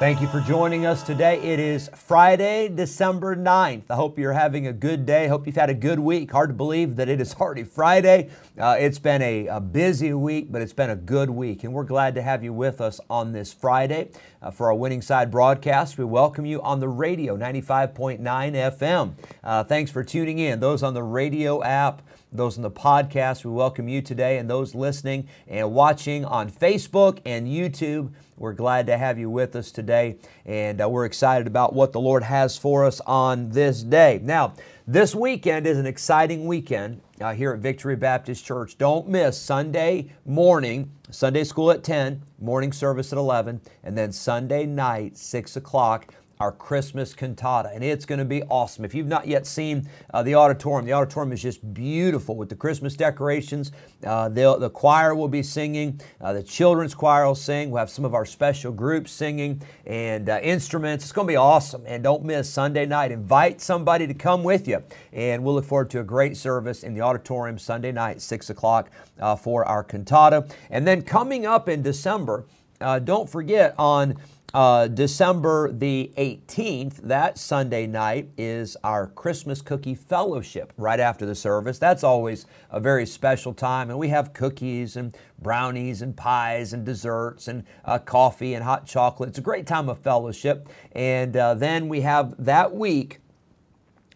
Thank you for joining us today. It is Friday, December 9th. I hope you're having a good day. Hope you've had a good week. Hard to believe that it is already Friday. Uh, it's been a, a, busy week, but it's been a good week. And we're glad to have you with us on this Friday uh, for our Winning Side broadcast. We welcome you on the radio, 95.9 FM. Uh, thanks for tuning in. Those on the radio app, those in the podcast, we welcome you today. And those listening and watching on Facebook and YouTube, we're glad to have you with us today, and uh, we're excited about what the Lord has for us on this day. Now, this weekend is an exciting weekend uh, here at Victory Baptist Church. Don't miss Sunday morning, Sunday school at 10, morning service at 11, and then Sunday night, 6 o'clock our Christmas cantata, and it's going to be awesome. If you've not yet seen uh, the auditorium, the auditorium is just beautiful with the Christmas decorations. Uh, the choir will be singing, uh, the children's choir will sing. We'll have some of our special groups singing and uh, instruments. It's going to be awesome, and don't miss Sunday night. Invite somebody to come with you, and we'll look forward to a great service in the auditorium Sunday night, 6 o'clock uh, for our cantata. And then coming up in December, uh, don't forget on uh, December the 18th, that Sunday night, is our Christmas Cookie Fellowship right after the service. That's always a very special time, and we have cookies and brownies and pies and desserts and uh, coffee and hot chocolate. It's a great time of fellowship. And uh, then we have that week,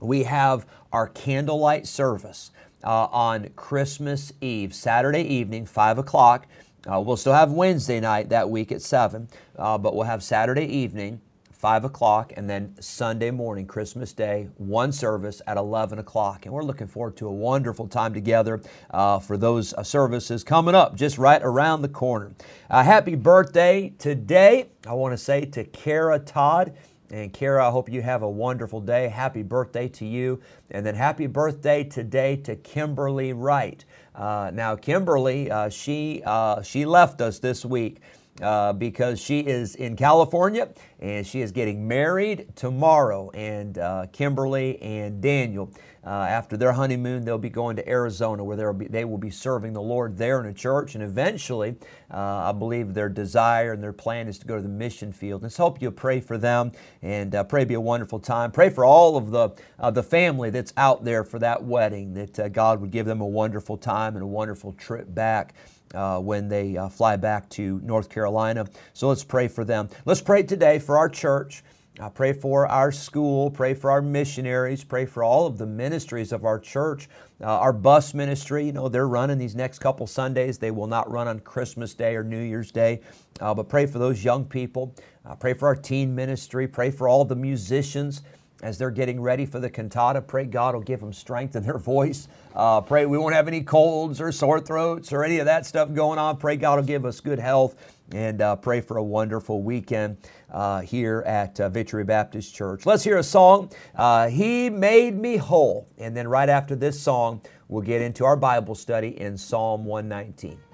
we have our candlelight service. Uh, on Christmas Eve, Saturday evening, 5 o'clock. Uh, we'll still have Wednesday night that week at 7, uh, but we'll have Saturday evening, 5 o'clock, and then Sunday morning, Christmas Day, one service at 11 o'clock. And we're looking forward to a wonderful time together uh, for those uh, services coming up just right around the corner. Uh, happy birthday today, I want to say to Kara Todd. And Kara, I hope you have a wonderful day. Happy birthday to you. And then happy birthday today to Kimberly Wright. Uh, now, Kimberly, uh, she, uh, she left us this week. Uh, because she is in California and she is getting married tomorrow. And uh, Kimberly and Daniel, uh, after their honeymoon, they'll be going to Arizona where be, they will be serving the Lord there in a church. And eventually, I believe their desire and their plan is to go to the mission field. So hope you pray for them and pray be a wonderful time. Pray for all of the, the family that's out there for that wedding, that God would give them a wonderful time and a wonderful trip back uh, when they uh, fly back to North Carolina. So let's pray for them. Let's pray today for our church. Uh, pray for our school, pray for our missionaries, pray for all of the ministries of our church. Uh, our bus ministry, you know, they're running these next couple Sundays. They will not run on Christmas Day or New Year's Day, uh, but pray for those young people. Uh, pray for our teen ministry. Pray for all the musicians as they're getting ready for the cantata. Pray God will give them strength in their voice. Uh, pray we won't have any colds or sore throats or any of that stuff going on. Pray God will give us good health and uh, pray for a wonderful weekend uh, here at uh, Victory Baptist Church. Let's hear a song, uh, He Made Me Whole. And then right after this song, we'll get into our Bible study in Psalm 119.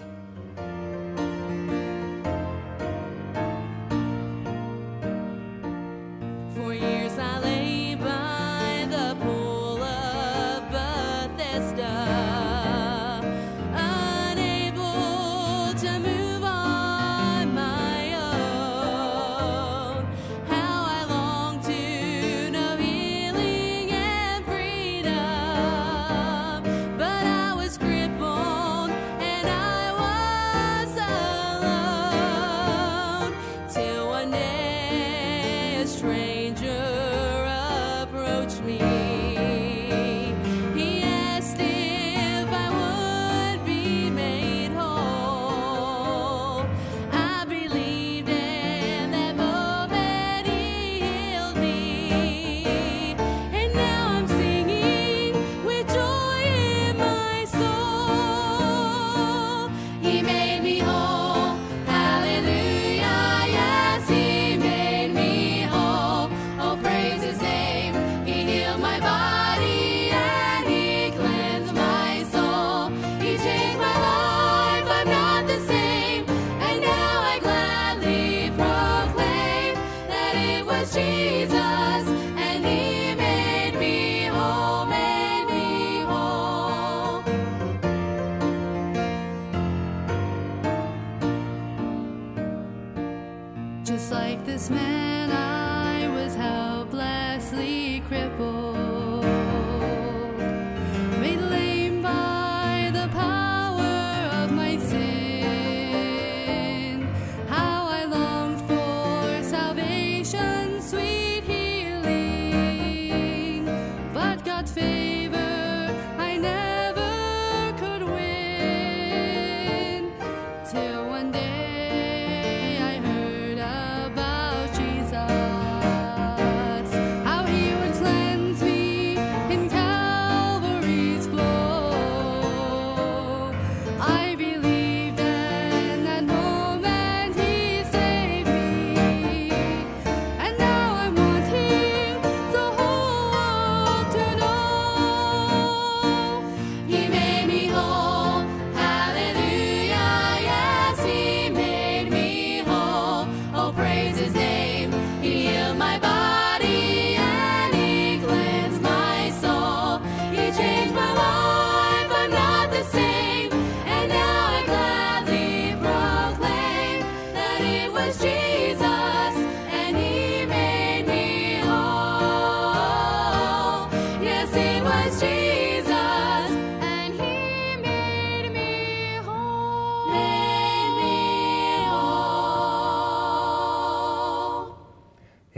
But got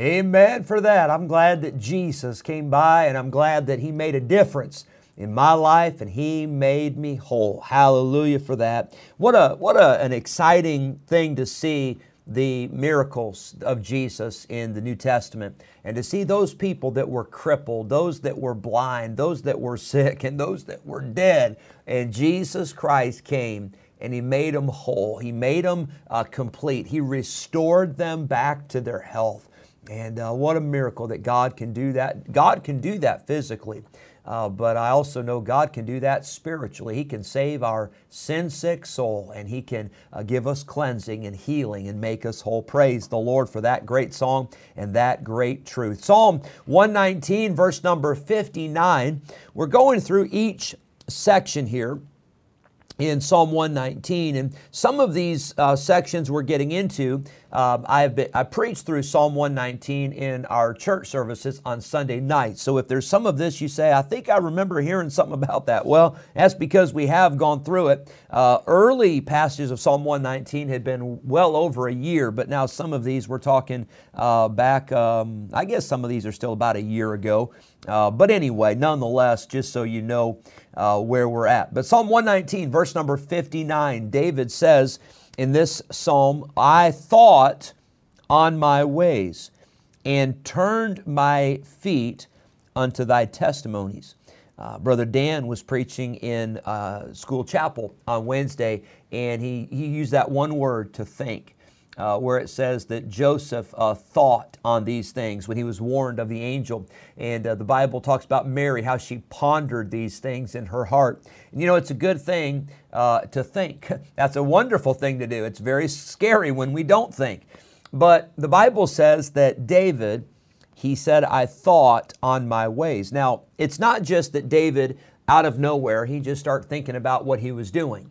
Amen for that. I'm glad that Jesus came by and I'm glad that He made a difference in my life and He made me whole. Hallelujah for that. What a what a, an exciting thing to see the miracles of Jesus in the New Testament and to see those people that were crippled, those that were blind, those that were sick, and those that were dead. And Jesus Christ came and He made them whole. He made them uh, complete. He restored them back to their health. And uh, what a miracle that God can do that. God can do that physically, uh, but I also know God can do that spiritually. He can save our sin sick soul and He can uh, give us cleansing and healing and make us whole. Praise the Lord for that great song and that great truth. Psalm 119, verse number 59. We're going through each section here in Psalm 119. And some of these uh, sections we're getting into, um, I have been, I preached through Psalm 119 in our church services on Sunday night. So if there's some of this you say, I think I remember hearing something about that. Well, that's because we have gone through it. Uh, early passages of Psalm 119 had been well over a year, but now some of these we're talking uh, back, um, I guess some of these are still about a year ago. Uh, but anyway, nonetheless, just so you know uh, where we're at. But Psalm 119, verse number 59, David says in this psalm, I thought on my ways and turned my feet unto thy testimonies. Uh, Brother Dan was preaching in uh, school chapel on Wednesday, and he, he used that one word to think uh, where it says that Joseph uh, thought on these things when he was warned of the angel. And uh, the Bible talks about Mary, how she pondered these things in her heart. And you know, it's a good thing uh, to think. That's a wonderful thing to do. It's very scary when we don't think. But the Bible says that David, he said, I thought on my ways. Now, it's not just that David, out of nowhere, he just started thinking about what he was doing.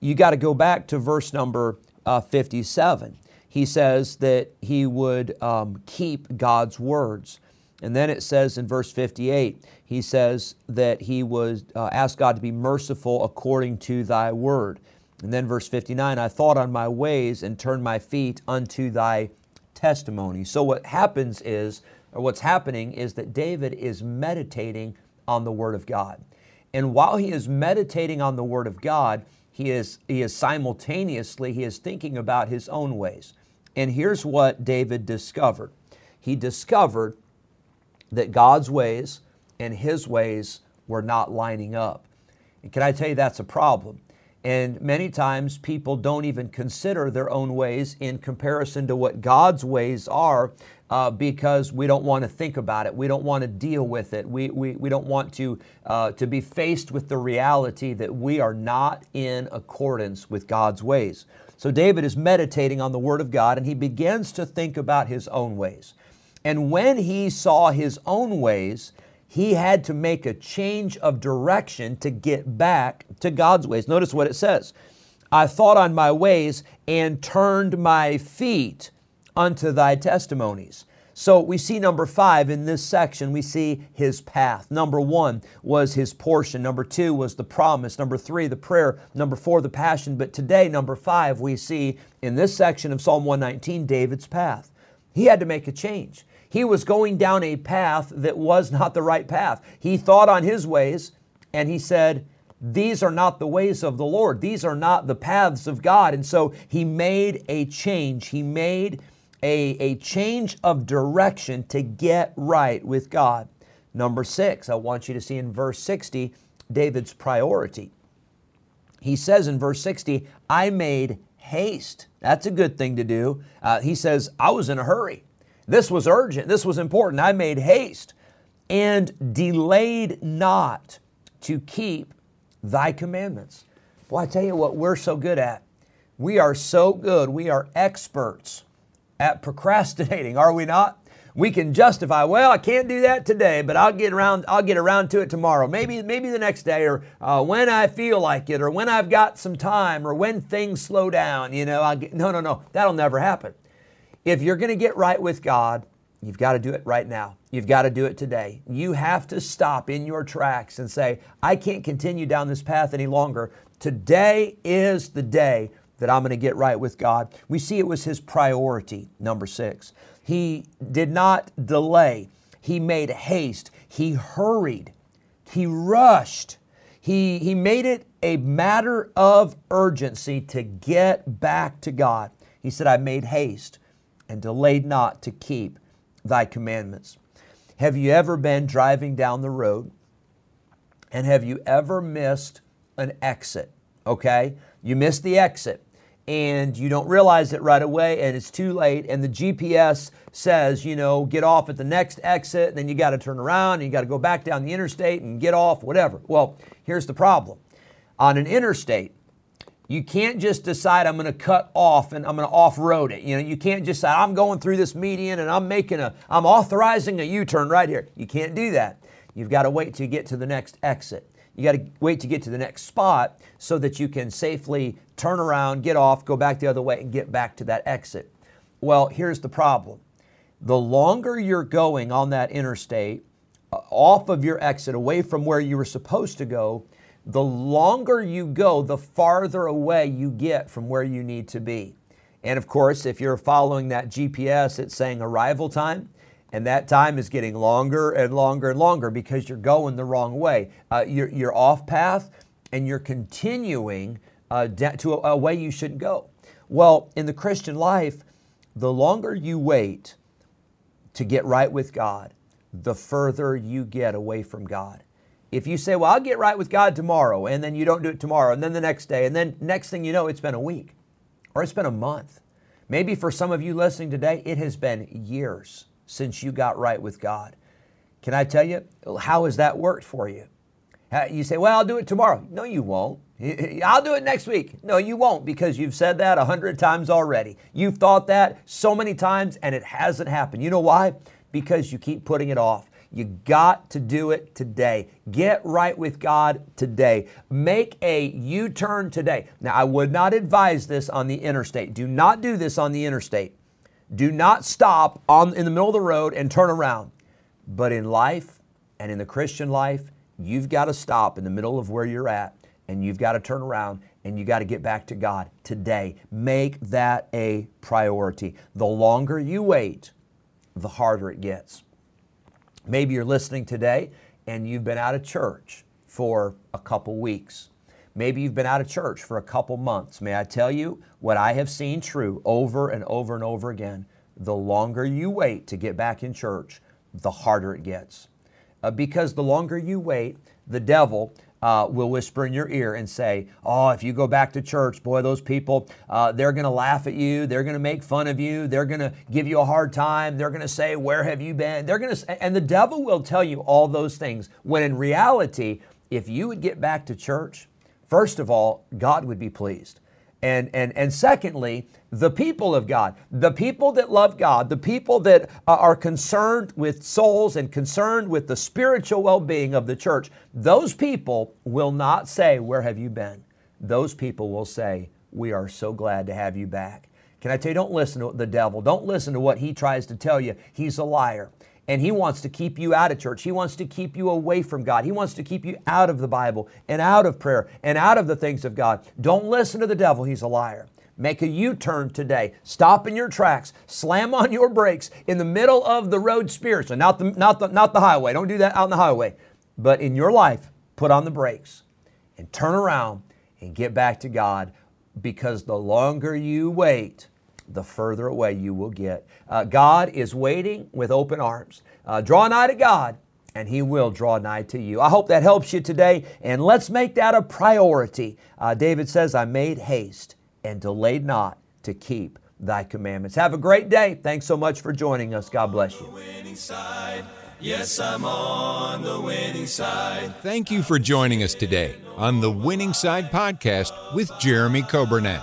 You got to go back to verse number uh, 57. He says that he would um, keep God's words. And then it says in verse 58, he says that he would uh, ask God to be merciful according to thy word. And then verse 59, I thought on my ways and turned my feet unto thy testimony. So what happens is, or what's happening is that David is meditating on the word of God. And while he is meditating on the word of God, he is, he is simultaneously, he is thinking about his own ways. And here's what David discovered. He discovered that God's ways and his ways were not lining up. And can I tell you that's a problem? And many times people don't even consider their own ways in comparison to what God's ways are uh, because we don't want to think about it. We don't want to deal with it. We, we, we don't want to, uh, to be faced with the reality that we are not in accordance with God's ways. So David is meditating on the Word of God and he begins to think about his own ways. And when he saw his own ways, he had to make a change of direction to get back to God's ways. Notice what it says I thought on my ways and turned my feet unto thy testimonies. So we see number five in this section, we see his path. Number one was his portion. Number two was the promise. Number three, the prayer. Number four, the passion. But today, number five, we see in this section of Psalm 119, David's path. He had to make a change. He was going down a path that was not the right path. He thought on his ways and he said, These are not the ways of the Lord. These are not the paths of God. And so he made a change. He made a, a change of direction to get right with God. Number six, I want you to see in verse 60 David's priority. He says in verse 60, I made haste. That's a good thing to do. Uh, he says, I was in a hurry. This was urgent. This was important. I made haste and delayed not to keep thy commandments. Well, I tell you what, we're so good at. We are so good. We are experts at procrastinating, are we not? We can justify, well, I can't do that today, but I'll get around. I'll get around to it tomorrow. Maybe, maybe the next day, or uh, when I feel like it, or when I've got some time, or when things slow down. You know, I get, no, no, no. That'll never happen. If you're going to get right with God, you've got to do it right now. You've got to do it today. You have to stop in your tracks and say, I can't continue down this path any longer. Today is the day that I'm going to get right with God. We see it was his priority, number six. He did not delay, he made haste, he hurried, he rushed. He, he made it a matter of urgency to get back to God. He said, I made haste and delayed not to keep thy commandments. Have you ever been driving down the road and have you ever missed an exit? Okay? You missed the exit and you don't realize it right away and it's too late and the GPS says, you know, get off at the next exit, and then you got to turn around and you got to go back down the interstate and get off, whatever. Well, here's the problem. On an interstate, you can't just decide I'm going to cut off and I'm going to off-road it. You know, you can't just say I'm going through this median and I'm making a I'm authorizing a U-turn right here. You can't do that. You've got to wait till you get to the next exit. You got to wait to get to the next spot so that you can safely turn around, get off, go back the other way, and get back to that exit. Well, here's the problem the longer you're going on that interstate, uh, off of your exit, away from where you were supposed to go, the longer you go, the farther away you get from where you need to be. And of course, if you're following that GPS, it's saying arrival time, and that time is getting longer and longer and longer because you're going the wrong way. Uh, you're, you're off path and you're continuing uh, to a, a way you shouldn't go. Well, in the Christian life, the longer you wait to get right with God, the further you get away from God. If you say, Well, I'll get right with God tomorrow, and then you don't do it tomorrow, and then the next day, and then next thing you know, it's been a week or it's been a month. Maybe for some of you listening today, it has been years since you got right with God. Can I tell you, how has that worked for you? You say, Well, I'll do it tomorrow. No, you won't. I'll do it next week. No, you won't because you've said that a hundred times already. You've thought that so many times and it hasn't happened. You know why? Because you keep putting it off. You got to do it today. Get right with God today. Make a U turn today. Now, I would not advise this on the interstate. Do not do this on the interstate. Do not stop on, in the middle of the road and turn around. But in life and in the Christian life, you've got to stop in the middle of where you're at and you've got to turn around and you got to get back to God today. Make that a priority. The longer you wait, the harder it gets. Maybe you're listening today and you've been out of church for a couple weeks. Maybe you've been out of church for a couple months. May I tell you what I have seen true over and over and over again? The longer you wait to get back in church, the harder it gets. Uh, because the longer you wait, the devil uh, will whisper in your ear and say, Oh, if you go back to church, boy, those people, uh, they're going to laugh at you. They're going to make fun of you. They're going to give you a hard time. They're going to say, Where have you been? They're going to, and the devil will tell you all those things when in reality, if you would get back to church, first of all, God would be pleased. And, and, and secondly, the people of God, the people that love God, the people that are concerned with souls and concerned with the spiritual well being of the church, those people will not say, Where have you been? Those people will say, We are so glad to have you back. Can I tell you, don't listen to the devil. Don't listen to what he tries to tell you. He's a liar. And he wants to keep you out of church. He wants to keep you away from God. He wants to keep you out of the Bible and out of prayer and out of the things of God. Don't listen to the devil. He's a liar. Make a U turn today. Stop in your tracks. Slam on your brakes in the middle of the road spiritually, not the, not the, not the highway. Don't do that out in the highway. But in your life, put on the brakes and turn around and get back to God because the longer you wait, the further away you will get. Uh, God is waiting with open arms. Uh, draw nigh to God, and He will draw nigh to you. I hope that helps you today, and let's make that a priority. Uh, David says, I made haste and delayed not to keep thy commandments. Have a great day. Thanks so much for joining us. God bless you. Yes, I'm on the winning side. Thank you for joining us today on the Winning Side Podcast with Jeremy Coburnett,